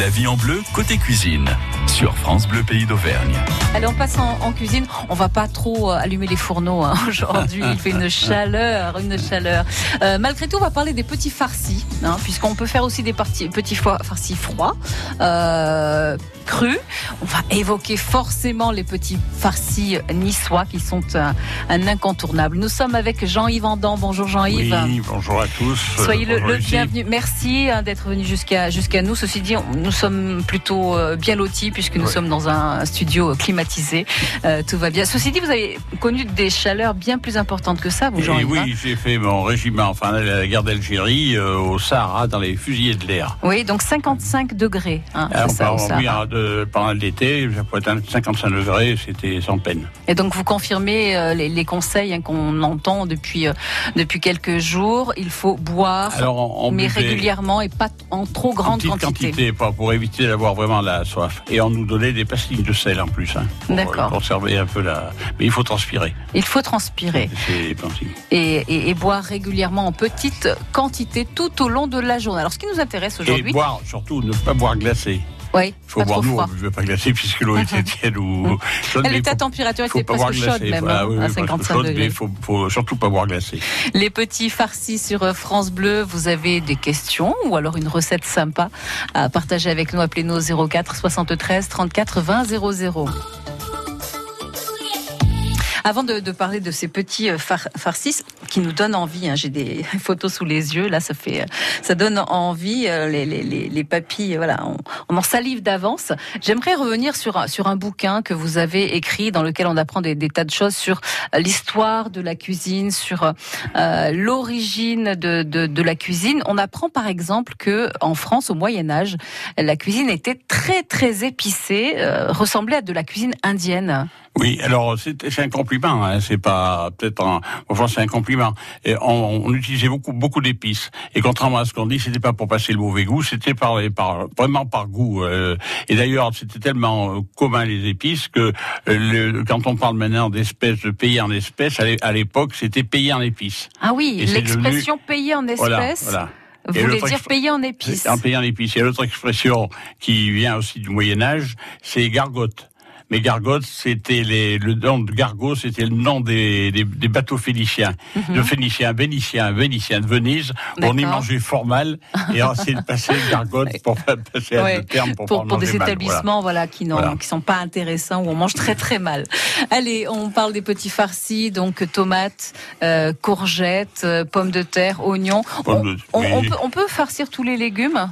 La vie en bleu, côté cuisine, sur France Bleu Pays d'Auvergne. Allez, on passe en, cuisine. On va pas trop euh, allumer les fourneaux hein. aujourd'hui. Il fait une chaleur, une chaleur. Euh, malgré tout, on va parler des petits farcis, hein, puisqu'on peut faire aussi des petits farcis froids. Euh, cru. On va évoquer forcément les petits farcis niçois qui sont un, incontournable. Nous sommes avec Jean-Yves Andan. Bonjour Jean-Yves. Oui, bonjour à tous. Soyez le, bienvenu. Merci hein, d'être venu jusqu'à jusqu'à nous. Ceci dit, nous sommes plutôt euh, bien lotis puisque nous sommes dans un studio climatisé. Euh, tout va bien. Ceci dit, vous avez connu des chaleurs bien plus importantes que ça, vous Jean-Yves. Oui, hein j'ai fait mon régiment, enfin la guerre d'Algérie euh, au Sahara dans les fusillés de l'air. Oui, donc 55 degrés. Hein, ah, ça, oui, pendant l'été, ça pouvait être 55 degrés, c'était sans peine. Et donc vous confirmez euh, les, conseils hein, qu'on entend depuis, euh, depuis quelques jours. Il faut boire, mais régulièrement et pas en trop grande quantité. quantité. pour éviter d'avoir vraiment la soif. Et on nous donnait des pastilles de sel en plus. Hein, pour D'accord. conserver un peu la. Mais il faut transpirer. Il faut transpirer. Et, et, boire régulièrement en petite quantité tout au long de la journée. Alors ce qui nous intéresse aujourd'hui. Et boire, surtout, ne pas boire glacé. Oui, il faut boire nous, on ne veut pas glacer puisque l'eau était tiède ou chaude. Elle était à température, était presque chaude même, hein, à 55 degrés. Mais il faut, faut surtout pas boire glacé. Les petits farcis sur euh, France Bleu, vous avez des questions ou alors une recette sympa à partager avec nous, appelez-nous 04 73 34 20 00. Avant de, de, parler de ces petits euh, farcis qui nous donnent envie, hein, j'ai des photos sous les yeux, là ça fait, euh, ça donne envie, euh, les, les, les, papilles, voilà, on, on en salive d'avance. J'aimerais revenir sur, sur un bouquin que vous avez écrit dans lequel on apprend des, des tas de choses sur l'histoire de la cuisine, sur euh, l'origine de, de, de, la cuisine. On apprend par exemple que en France au Moyen Âge, la cuisine était très très épicée, euh, ressemblait à de la cuisine indienne. Oui, alors c'est un compliment, hein, c'est pas peut-être enfin c'est un compliment. Et on, on, utilisait beaucoup beaucoup d'épices et contrairement à ce qu'on dit, c'était pas pour passer le mauvais goût, c'était par, par vraiment par goût. Euh, et d'ailleurs, c'était tellement euh, commun les épices que euh, le, quand on parle maintenant d'espèces de payer en espèces, à l'époque c'était payer en épices. Ah oui, l'expression payer en espèces. Voilà, Vous voulez dire payer en épices En payer en épices. Et l'autre expression qui vient aussi du Moyen Âge, c'est gargote. Mais Gargote, c'était le nom de c'était le nom des, des, des bateaux phéniciens, mhm. de Phéniciens, Vénitiens, Vénitiens de Venise. On y mangeait fort mal et on s'est passé Gargote pour passer à ouais. terme pour, pour, pour des établissements voilà. qui n'ont qui sont pas intéressants où on mange très très mal. Allez, on parle des petits farcis, donc tomates, euh, courgettes, euh, pommes de terre, oignons. on, on, peut, on peut farcir tous les légumes?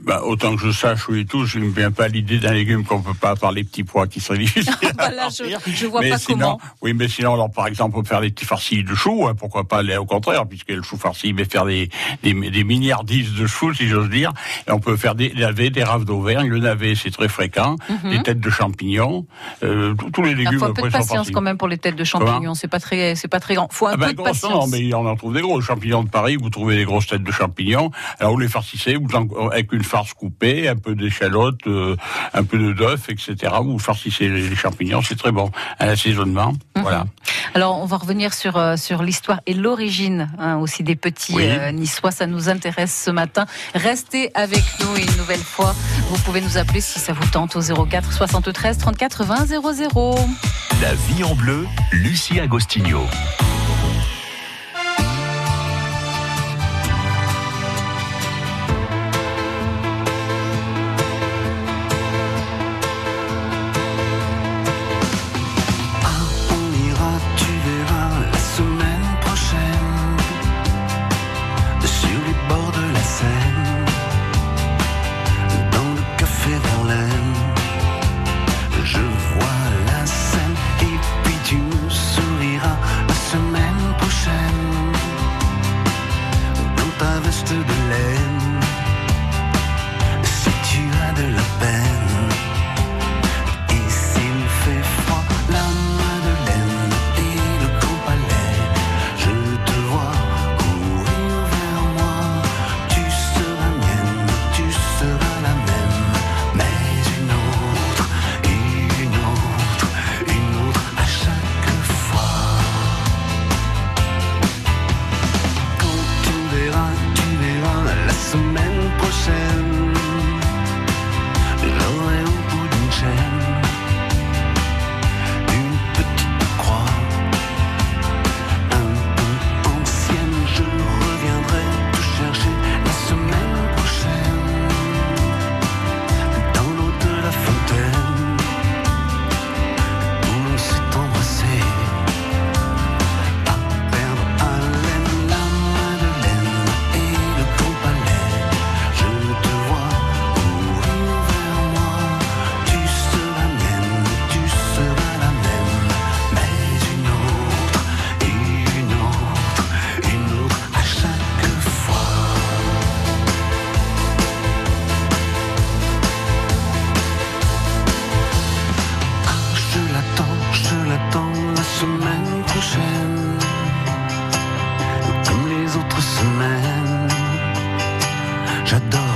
Bah, autant que je sache, oui, tout, je ne me viens pas l'idée d'un légume qu'on peut pas par les petits pois qui seraient difficiles. voilà, je, je vois mais pas sinon, comment. Oui, mais sinon, alors, par exemple, on peut faire des petits farcis de choux, hein, pourquoi pas, au contraire, puisque le chou farci, mais faire des, des, des milliardises de choux, si j'ose dire. Et on peut faire des navets, des raves d'Auvergne. Le navet, c'est très fréquent. Mm Des têtes de champignons. Euh, tous les légumes. Il faut un peu de patience quand même pour les têtes de champignons. C'est pas très, c'est pas très grand. Faut un ah ben, peu de patience. Non, mais on en trouve des gros. Les champignons de Paris, vous trouvez des grosses têtes de champignons. Alors, vous les farcissez, vous, avec une farce coupée, un peu d'échalote, euh, un peu de d'œuf, etc. Vous farcissez les champignons, c'est très bon. Un assaisonnement, mhm. voilà. Alors, on va revenir sur, euh, sur l'histoire et l'origine hein, aussi des petits euh, niçois. Ça nous intéresse ce matin. Restez avec nous une nouvelle fois. Vous pouvez nous appeler si ça vous tente au 04 73 34 20 00. La vie en bleu, Lucie Agostinho. J'adore.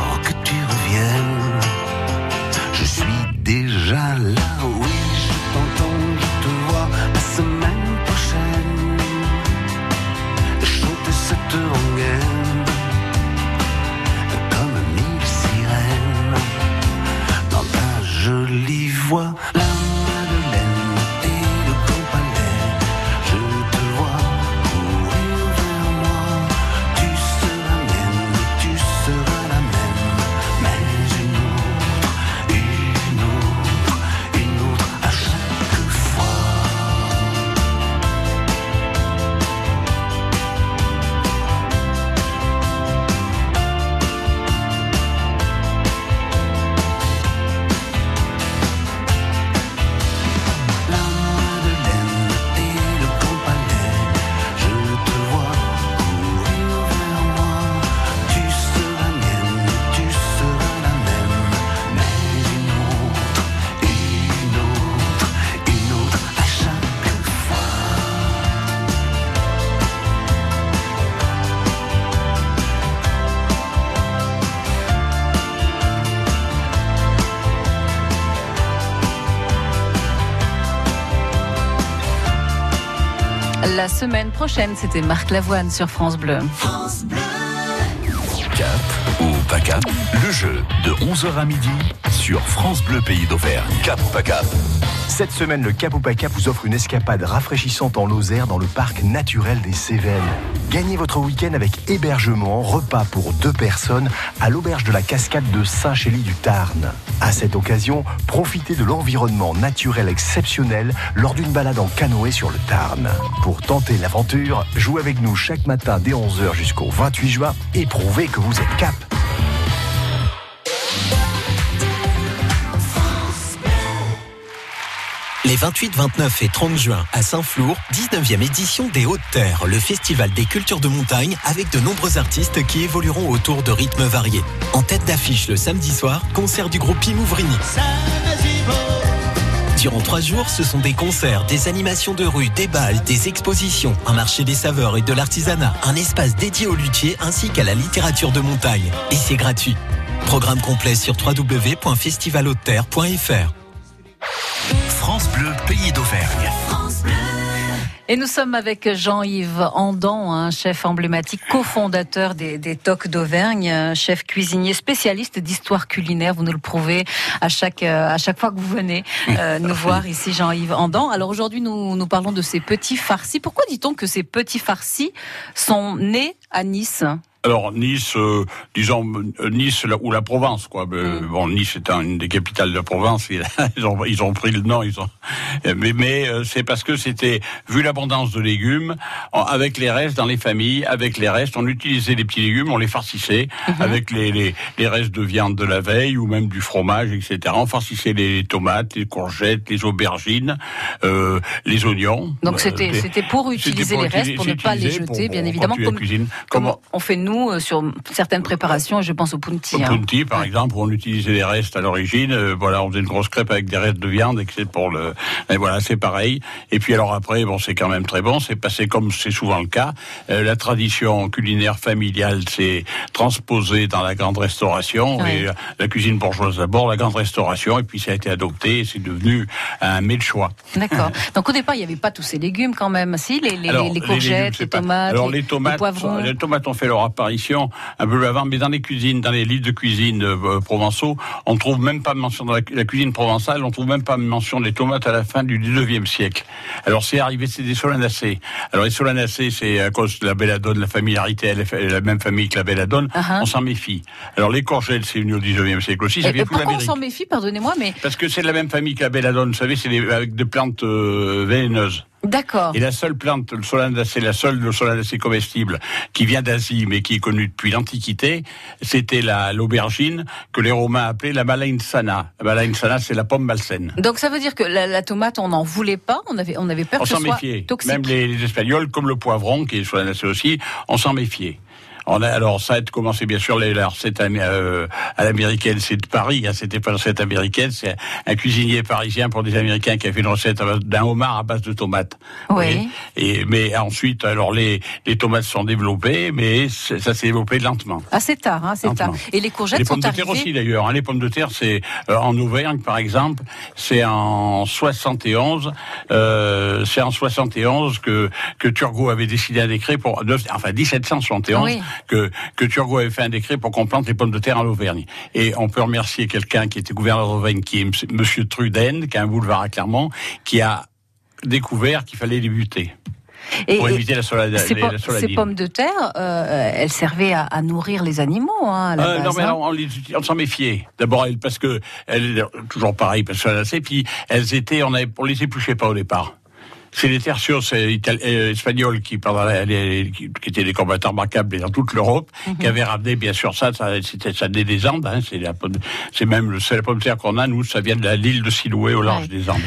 La semaine prochaine, c'était Marc Lavoine sur France Bleu. Cap ou pas cap? Le jeu de 11h à midi sur France Bleu Pays d'Auvergne. Cap ou pas cap? Cette semaine, le Cap ou pas Cap vous offre une escapade rafraîchissante en Lozère dans le parc naturel des Cévennes. Gagnez votre week-end avec hébergement, repas pour deux personnes à l'auberge de la cascade de Saint-Chély du Tarn. À cette occasion, profitez de l'environnement naturel exceptionnel lors d'une balade en canoë sur le Tarn. Pour tenter l'aventure, jouez avec nous chaque matin dès 11h jusqu'au 28 juin et prouvez que vous êtes Cap. Les 28, 29 et 30 juin à Saint-Flour, 19e édition des Hautes Terres, le festival des cultures de montagne avec de nombreux artistes qui évolueront autour de rythmes variés. En tête d'affiche le samedi soir, concert du groupe Imouvrini. Durant trois jours, ce sont des concerts, des animations de rue, des balles, des expositions, un marché des saveurs et de l'artisanat, un espace dédié aux luthiers ainsi qu'à la littérature de montagne. Et c'est gratuit. Programme complet sur www.festivalaudeterre.fr. France Bleu Pays d'Auvergne. Et nous sommes avec Jean-Yves Andan, un chef emblématique, cofondateur des, des Tocs d'Auvergne, chef cuisinier spécialiste d'histoire culinaire. Vous nous le prouvez à chaque, euh, à chaque fois que vous venez euh, nous voir ici, Jean-Yves Andan. Alors aujourd'hui, nous, nous parlons de ces petits farcis. Pourquoi dit-on que ces petits farcis sont nés à Nice? Alors Nice, euh, disons Nice la- ou la Provence, quoi. Euh, Bon, Nice un- une des capitales de Provence. Ils ils ont, ils ont pris le nom. Ils ont. Mais, mais euh, c'est parce que c'était vu l'abondance de légumes avec les restes dans les familles, avec les restes, on utilisait les petits légumes, on les farcissait avec les, les, les restes de viande de la veille ou même du fromage, etc. On farcissait les tomates, les courgettes, les aubergines, euh, les oignons. Donc c'était pour utiliser pour les restes, pour ne pas les jeter, pour- bien évidemment, la comme, cuisine. comme Comment- on fait nous euh, sur certaines préparations. Je pense au punti. Au hein. Punti, par exemple, où on utilisait les restes à l'origine. euh, voilà, on faisait une grosse crêpe avec des restes de viande et c'est pour le. Et voilà, c'est pareil. Et puis alors après, bon, c'est quand même très bon. C'est passé comme c'est souvent le cas. Euh, la tradition culinaire familiale s'est transposée dans la grande restauration et la, cuisine bourgeoise d'abord, la grande restauration, et puis ça a été adopté. et C'est devenu un mets de choix. D'accord. Donc au départ, il n'y avait pas tous ces légumes quand même. Si, les, les, Alors, les courgettes, les, pas- tomates, Alors les, les tomates, poivrons. les tomates ont fait leur apparition un peu avant, mais dans les cuisines, dans les livres de cuisine euh, provençaux, on trouve même pas mention dans la, la cuisine provençale, on trouve même pas mention des tomates à la fin du 19e siècle. Alors c'est arrivé, c'est des solanacées. Alors les solanacées, c'est à cause de la belladone, la familiarité, elle est fa- la même famille que la belladone, Uh-huh. on s'en méfie. Alors les courgettes, c'est venu au 19e siècle aussi, ça Et, vient et pourquoi on s'en méfie Pardonnez-moi, mais Parce que c'est de la même famille que la belladone, vous savez, c'est avec des plantes euh, vénéneuses. D'accord. Et la seule plante, le solanacée, la seule le solanacée comestible qui vient d'Asie, mais qui est connue depuis l'Antiquité, c'était la l'aubergine que les Romains appelaient la malainsana. La malainsana, c'est la pomme malsaine. Donc ça veut dire que la, la tomate, on n'en voulait pas? On avait, on avait peur On que ce s'en soit méfiait. toxique. Même les, les Espagnols, comme le poivron, qui est solanacé aussi, on s'en méfiait. On a, alors ça a commencé bien sûr les, la recette euh, à l'américaine, c'est de Paris. Hein, C'était pas une recette américaine, c'est un cuisinier parisien pour des Américains qui a fait une recette d'un homard à base de tomates. Oui. Et mais ensuite, alors les les tomates sont développées, mais ça s'est développé lentement. Assez tard, hein, c'est tard. Et les courgettes Les sont pommes de terre aussi d'ailleurs. hein. Les pommes de terre, c'est euh, en Auvergne par exemple, c'est en 71, euh, c'est en 71 que que Turgot avait décidé un décret pour, enfin 1771, Oui. Que que Turgot avait fait un décret pour qu'on plante les pommes de terre en Auvergne. Et on peut remercier quelqu'un qui était gouverneur d'Auvergne, qui est M- Monsieur Truden, qui a un boulevard à Clermont, qui a découvert qu'il fallait les buter Et, pour et éviter la, solada- ces, les- pom- la ces pommes de terre, euh, elles servaient à, à nourrir les animaux. Hein, à la Euh, non, mais hein. on, s'en méfiait. D'abord, parce que elles, toujours pareil, parce qu'elles assez, puis elles étaient, on avait, on les épluchait pas au départ. C'est les tertios euh, espagnols qui, pendant la- les- qui, qui étaient des combattants remarquables dans toute l'Europe, Mhm. qui avaient ramené bien sûr ça. ça C'était ça venait des Andes. Hein, c'est la pomme- c'est même le la pomme de terre qu'on a. Nous, ça vient de la- l'île de Siloué au large Ouais. des Andes.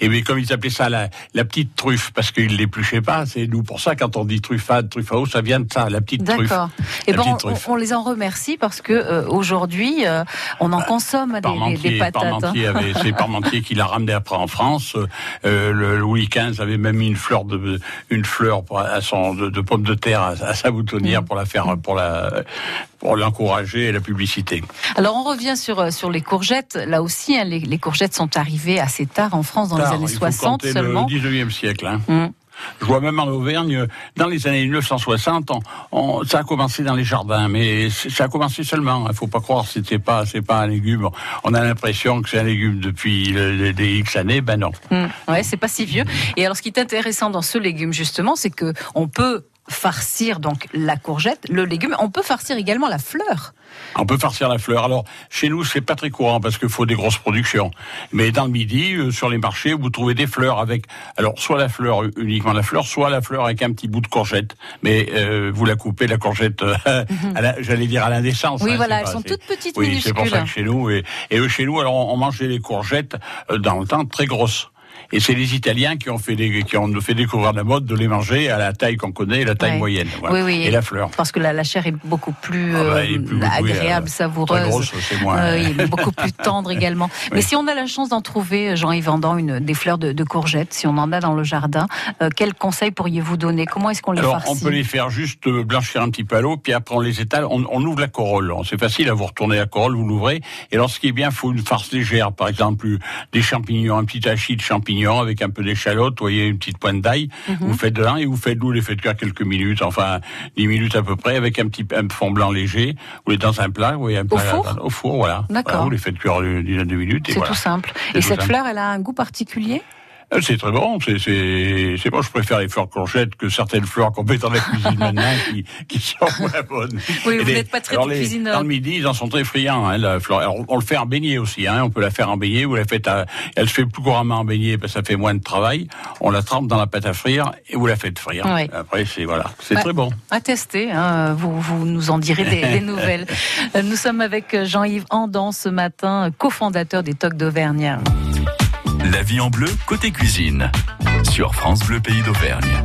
Et mais comme ils appelaient ça la, la petite truffe, parce qu'ils l'épluchaient pas. C'est nous pour ça quand on dit truffade, truffao, ça vient de ça, la petite truffe. D'accord. Et La ben, petite on, truffe. on les en remercie parce que euh, aujourd'hui, euh, on en consomme des, des- Parmentier, des patates. hein. Parmentier avait, c'est Parmentier qui l'a ramené après en France. Euh, le Louis XV avait même mis une fleur de, une fleur à son, de, de pomme de terre à, à sa Mm. boutonnière pour la faire, pour la, pour l'encourager et la publicité. Alors on revient sur euh, sur les courgettes. Là aussi, hein, les, les courgettes sont arrivées assez tard en France, dans Tard, les années il faut 60 compter seulement. Le 19e siècle. Hein. Hum. Je vois même en Auvergne, dans les années 1960, on, on- ça a commencé dans les jardins, mais ça a commencé seulement. Il faut pas croire, c'était pas, c'est pas un légume. On a l'impression que c'est un légume depuis des X années. Ben non. Hum, Ouais, c'est pas si vieux. Et alors, ce qui est intéressant dans ce légume, justement, c'est que on peut farcir donc la courgette, le légume. On peut farcir également la fleur. On peut farcir la fleur. Alors, chez nous, c'est pas très courant parce qu'il faut des grosses productions. Mais dans le midi, euh, sur les marchés, vous trouvez des fleurs avec, alors, soit la fleur, euh, uniquement la fleur, soit la fleur avec un petit bout de courgette. Mais euh, vous la coupez, la courgette, euh, la- j'allais dire à l'indécence. Mhm. Oui, hein, voilà, elles pas- sont toutes petites, Oui, c'est pour ça que chez nous, et, et eux, chez nous, alors, on, on mangeait les courgettes dans le temps très grosses. Et c'est les Italiens qui ont fait des, qui ont fait découvrir la mode de les manger à la taille qu'on connaît, la taille Ouais. moyenne. voilà. Oui, oui. Et la fleur. Parce que la, la chair est beaucoup plus, Ah bah, euh, est plus- oui, agréable, euh, savoureuse. très grosse, c'est moins- Euh, oui, mais beaucoup plus tendre également. Mais Oui. si on a la chance d'en trouver, Jean-Yves Vendant, une, des fleurs de, de courgettes, si on en a dans le jardin, euh, quels conseils pourriez-vous donner? Comment est-ce qu'on les Alors, farcit? on peut les faire juste euh, blanchir un petit peu à l'eau, puis après on les étale, on, on ouvre la corolle. C'est facile à vous retourner la corolle, vous l'ouvrez. Et qui est bien, il faut une farce légère. Par exemple, euh, des champignons, un petit hachis de champignons avec un peu d'échalote, vous voyez, une petite pointe d'ail. Mhm. Vous faites dedans et vous faites vous les faites cuire quelques minutes, enfin 10 minutes à peu près, avec un petit un fond blanc léger. Vous les dans un plat, vous voyez, un plat four au four, voilà. D'accord. Voilà, vous les faites cuire une dizaine de minutes. C'est voilà. tout simple. Et cette simple. fleur, elle a un goût particulier? C'est très bon. C'est, c'est, bon. Je préfère les fleurs courgettes que certaines fleurs qu'on met dans la cuisine maintenant qui, qui sont moins bonnes. Oui, vous n'êtes pas très alors de les-. Dans le midi, ils en sont très friands. Hein, la fleur. Alors, on le fait en beignet aussi. Hein, on peut la faire en beignet. Vous la faites. À, elle se fait plus couramment en beignet parce que ça fait moins de travail. On la trempe dans la pâte à frire et vous la faites frire. Oui. Après, c'est voilà. C'est Ouais. très bon. À tester, hein, vous, vous nous en direz des, des nouvelles. Euh, Nous sommes avec Jean-Yves Andan ce matin, cofondateur des Tocs d'Auvergne. La vie en bleu, côté cuisine. Sur France Bleu Pays d'Auvergne.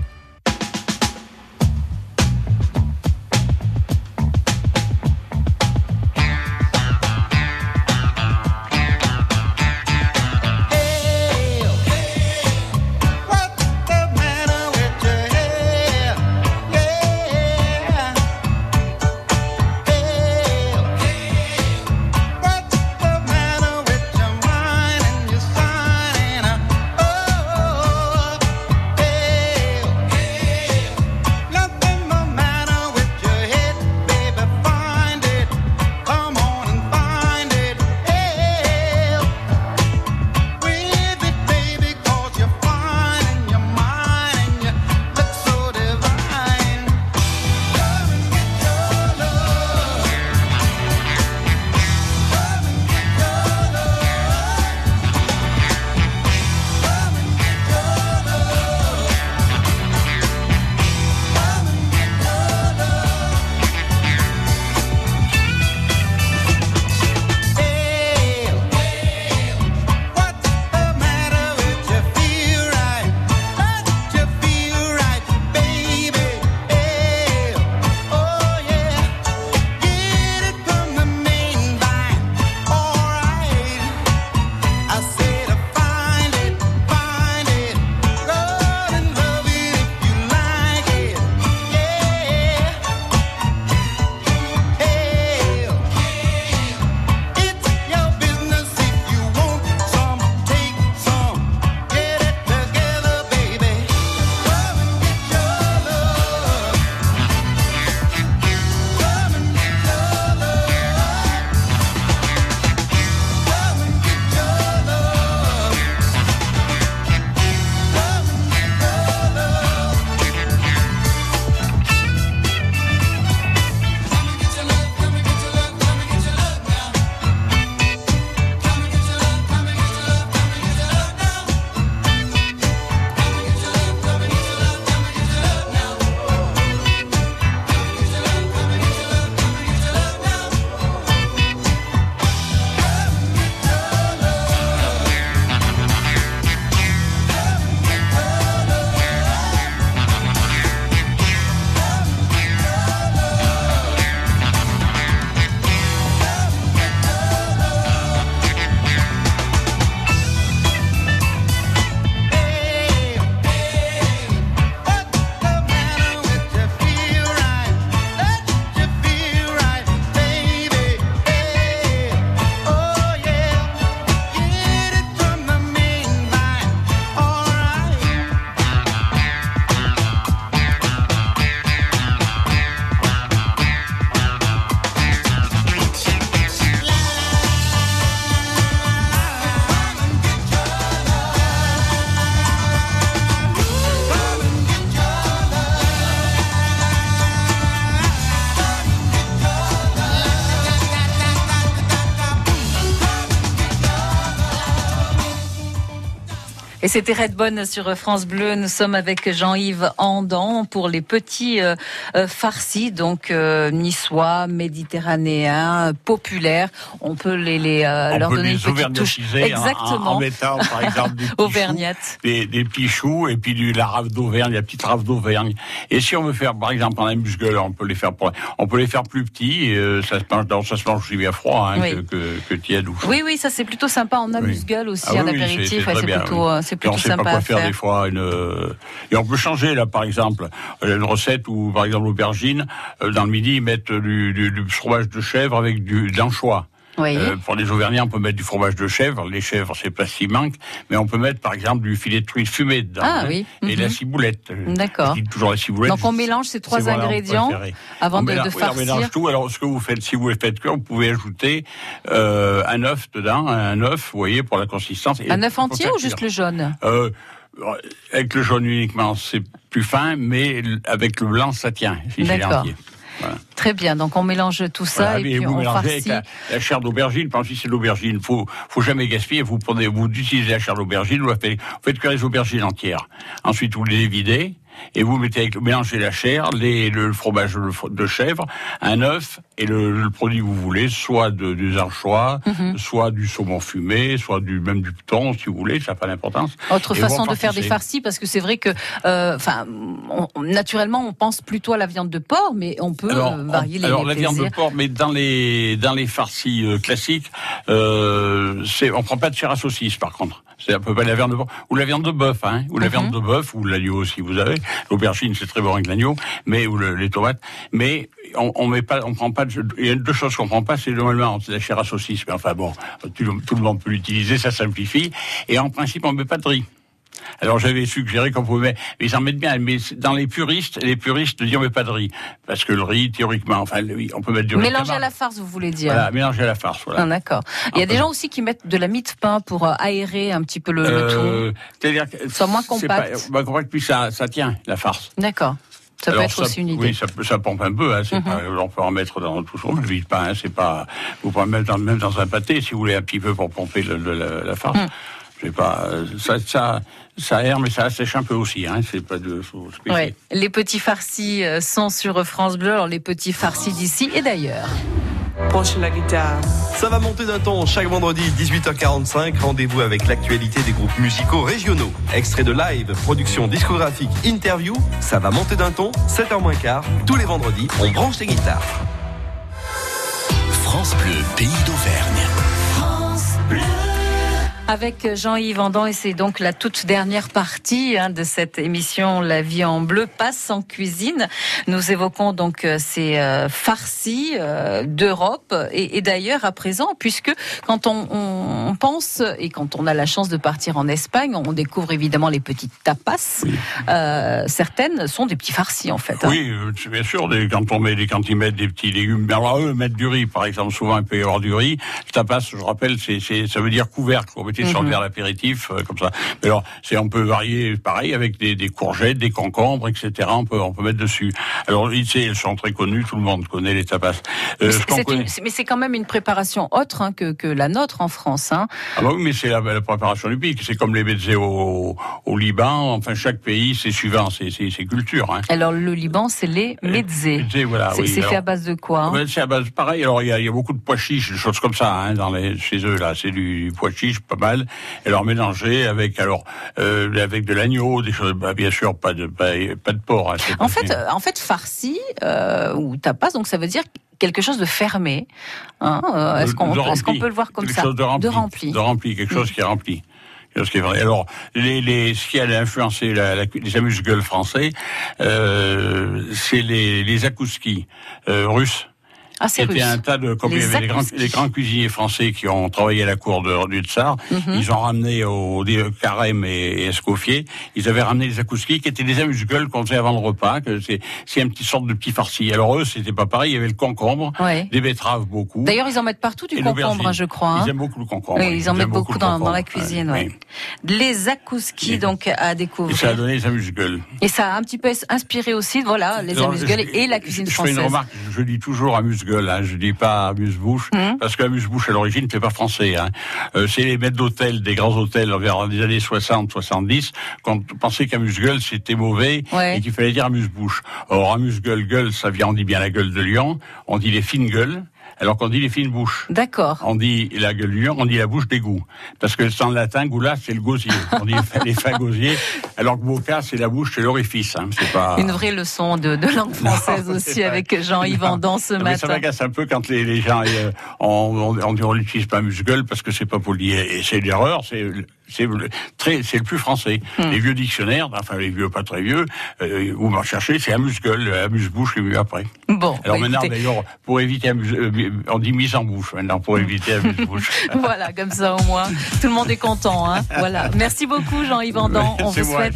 Et c'était Redbone sur France Bleu. Nous sommes avec Jean-Yves Andan pour les petits euh, euh, farcis, donc euh, niçois, méditerranéens, populaires. On peut les, les euh, On leur peut donner une les petite touche. auvergnatiser en- Exactement. En, en mettant, par exemple, des petits choux, Auvergnate. des, des et puis du, la rave d'Auvergne, la petite rave d'Auvergne. Et si on veut faire, par exemple, en amuse-gueule, on peut les faire, on peut les faire plus petits. et, ça se mange, dans- ça se mange aussi bien froid hein, Oui. que, que, que tiède ou chaud. Oui, oui, ça c'est plutôt sympa en amuse-gueule aussi, Ah oui, un apéritif. c'est très C'est plutôt, Et on sait pas quoi faire, faire. des fois. Une... euh, Et on peut changer là, par exemple, euh, une recette où, par exemple, l'aubergine, euh, dans le midi, ils mettent du, du, du fromage de chèvre avec du de l'anchois. Oui. Euh, pour les Auvergnats, on peut mettre du fromage de chèvre. Les chèvres, c'est pas qui manque, mais on peut mettre, par exemple, du filet de truite fumé dedans. Ah hein, oui, Et mhm. la ciboulette. D'accord. Je dis toujours la ciboulette. Donc on mélange ces trois ingrédients avant On de, mélange- de on mélange tout. Alors, ce que vous faites, si vous faites cuire, vous pouvez ajouter euh, un œuf dedans, un œuf, vous voyez, pour la consistance. Un œuf entier ou juste le jaune Euh, avec le jaune uniquement, c'est plus fin, mais avec le blanc, ça tient. si D'accord. Voilà. Très bien. Donc on mélange tout ça Voilà, et et puis vous on mélangez avec farcit. la, la chair d'aubergine. Par exemple, si c'est l'aubergine, faut, faut jamais gaspiller. Vous prenez, vous utilisez la chair d'aubergine, vous la faites, vous faites cuire les aubergines entières. Ensuite, vous les videz et vous mettez avec, mélangez la chair, les, le fromage de, chèvre, un œuf et le, le produit que vous voulez, soit de, des anchois, Mhm. soit du saumon fumé, soit du, même du thon, si vous voulez, ça n'a pas d'importance. Autre Et façon de faire des farcis, parce que c'est vrai que, euh, enfin, on- naturellement, on pense plutôt à la viande de porc, mais on peut Alors, euh, varier on- les, alors les la viande de porc, mais dans les dans les farcis euh, classiques, euh, c'est on prend pas de chair à saucisse par contre. C'est à peu près la viande de porc ou la viande de bœuf, hein, ou la Mhm. viande de bœuf ou l'agneau si vous avez. L'aubergine c'est très bon avec l'agneau, mais ou le- les tomates, mais on, on met pas, on prend pas. de- Il y a deux choses qu'on prend pas, c'est normalement c'est la chair à saucisse, mais enfin bon, tout, le- tout le monde peut l'utiliser, ça simplifie. Et en principe on met pas de riz. Alors j'avais suggéré qu'on pouvait, mettre- mais ils en mettent bien, mais dans les puristes, les puristes disent on met pas de riz, parce que le riz théoriquement, enfin oui, on peut mettre du riz. Mélanger à la farce, vous voulez dire Voilà, mélanger à la farce, voilà. Ah, D'accord. Il y a des gens aussi qui mettent de la mie de pain pour euh, aérer un petit peu le, le tout. Euh, c'est-à-dire que Soit moins compact. Pas, moins compact, puis ça, ça tient la farce. D'accord. Ça peut être aussi une idée. Oui, ça, pompe un peu. Hein, Mhm. pas, on peut en mettre dans tout son le pain. Hein, c'est pas. Vous pouvez en mettre dans, même dans un pâté si vous voulez un petit peu pour pomper le- le- la, la farce. Mhm. Je sais pas. euh, Ça, ça, ça aère, mais ça assèche un peu aussi. Hein, c'est pas de. faut se Ouais. méfier. Les petits farcis euh, sont sur France Bleu, alors les petits farcis d'ici et d'ailleurs. Penche la guitare. Ça va monter d'un ton chaque vendredi 18h45. Rendez-vous avec l'actualité des groupes musicaux régionaux. Extrait de live, production discographique, interview. Ça va monter d'un ton, 7h moins quart. Tous les vendredis, on branche les guitares. France Bleu, pays d'Auvergne. Avec Jean-Yves Andan, et c'est donc la toute dernière partie hein, de cette émission La vie en bleu passe en cuisine. Nous évoquons donc euh, ces euh, farcis euh, d'Europe et, d'ailleurs à présent, puisque quand on, pense et quand on a la chance de partir en Espagne, on découvre évidemment les petites tapas. Euh, certaines sont des petits farcis en fait. hein. Oui, c'est bien sûr, quand on met quand ils mettent des petits légumes, alors eux mettent du riz, par exemple, souvent il peut y avoir du riz. Tapas, je rappelle, c'est, ça veut dire couvercle. Le Mhm. verre l'apéritif, euh, comme ça. Mais alors, c'est, on peut varier, pareil, avec des, des courgettes, des concombres, etc. On peut, on peut mettre dessus. Alors, ils, sont très connues, tout le monde connaît les tapas. Euh, Mais ce c'est- connaît- quand même une préparation autre hein, que, que la nôtre en France. Hein. Ah bah oui, mais c'est la, la préparation du pic. C'est comme les mezzés au, au Liban. Enfin, chaque pays, c'est suivant ses, cultures. Hein. Alors le Liban, c'est les mezzés. Mezzés, voilà, C'est oui. fait à base de quoi hein? Ouais, c'est à base pareil. Alors il y a, il y a beaucoup de pois chiches, des choses comme ça, dans les chez eux là, c'est du pois chiche, pas mal. Et alors mélangé avec alors euh, avec de l'agneau, des choses, bah, bien sûr pas de pas, pas de porc. hein, En fait, euh, en fait, farci euh, ou tapas, donc ça veut dire quelque chose de fermé. Hein, Est-ce qu'on peut le voir comme quelque ça chose de rempli, De rempli. de rempli, quelque chose qui est rempli. Alors, les, les, ce qui a influencé la, la, les amuse-gueules français, euh, c'est les, les akouskis euh, russes. Ah, c'est C'était russe. un tas de, comme Les il y avait les grands, akouskis. les grands cuisiniers français qui ont travaillé à la cour de, du Tsar, Mhm. ils ont ramené au des Carême et, et Escoffier, ils avaient ramené les akouskis qui étaient des amuse-gueules qu'on faisait avant le repas, que c'est, une petite sorte de petit farci. Alors eux, c'était pas pareil, il y avait le concombre, Ouais. des betteraves beaucoup. D'ailleurs, ils en mettent partout du Et concombre, hein, je crois. hein. Ils aiment beaucoup le concombre. Oui, ils en mettent beaucoup dans, dans la cuisine. Ouais, ouais. Les akouskis, Et- donc, à Et découvrir. ça a donné les amuse-gueules. Et ça a un petit peu inspiré aussi, voilà, les amuse-gueules et la cuisine je, française. Je fais une remarque, je dis toujours amuse amuse-gueule, hein, je dis pas amuse-bouche, Mhm. parce que amuse-bouche à l'origine c'est pas français. Hein. Euh, c'est les maîtres d'hôtel, des grands hôtels vers les années 60-70, quand on pensait qu'amuse-gueule c'était mauvais Ouais. et qu'il fallait dire amuse-bouche. Or amuse-gueule, gueule, ça vient, on dit bien la gueule de lion, on dit les fines gueules, alors qu'on dit les fines bouches. D'accord. On dit la gueule du lion, on dit la bouche d'égout. Parce que en latin, goula, c'est le gosier. On dit les fins gosiers, alors que boca, c'est la bouche, c'est l'orifice. Hein. C'est pas... Une vraie leçon de, de langue française Non, aussi pas- avec Jean-Yves. Andan ce Non, mais ça matin. m'agace un peu quand les, les gens, euh, on, on, on dit on n'utilise pas amuse-gueule parce que c'est pas poli. Et c'est l'erreur, c'est c'est le- très, c'est le plus français. Hmm. Les vieux dictionnaires, enfin les vieux pas très vieux, euh, où on va chercher, c'est amuse-gueule, amuse-bouche est mieux après. Bon, Alors bah, maintenant, écoutez, d'ailleurs, pour éviter amuse, euh, on dit mise en bouche maintenant pour éviter amuse-bouche. voilà, comme ça au moins, tout le monde est content. Hein voilà. Merci beaucoup Jean-Yves Andan. On vous moi, souhaite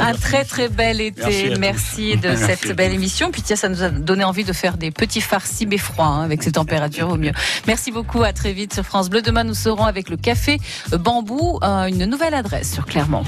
un très très bel été. Merci de Merci cette belle émission. Puis tiens, ça nous a donné envie de faire des petits farcis mais froids hein, avec ces températures au mieux. Merci beaucoup. À très vite sur France Bleu. Demain, nous serons avec le café Bambou, euh, une nouvelle adresse sur Clermont.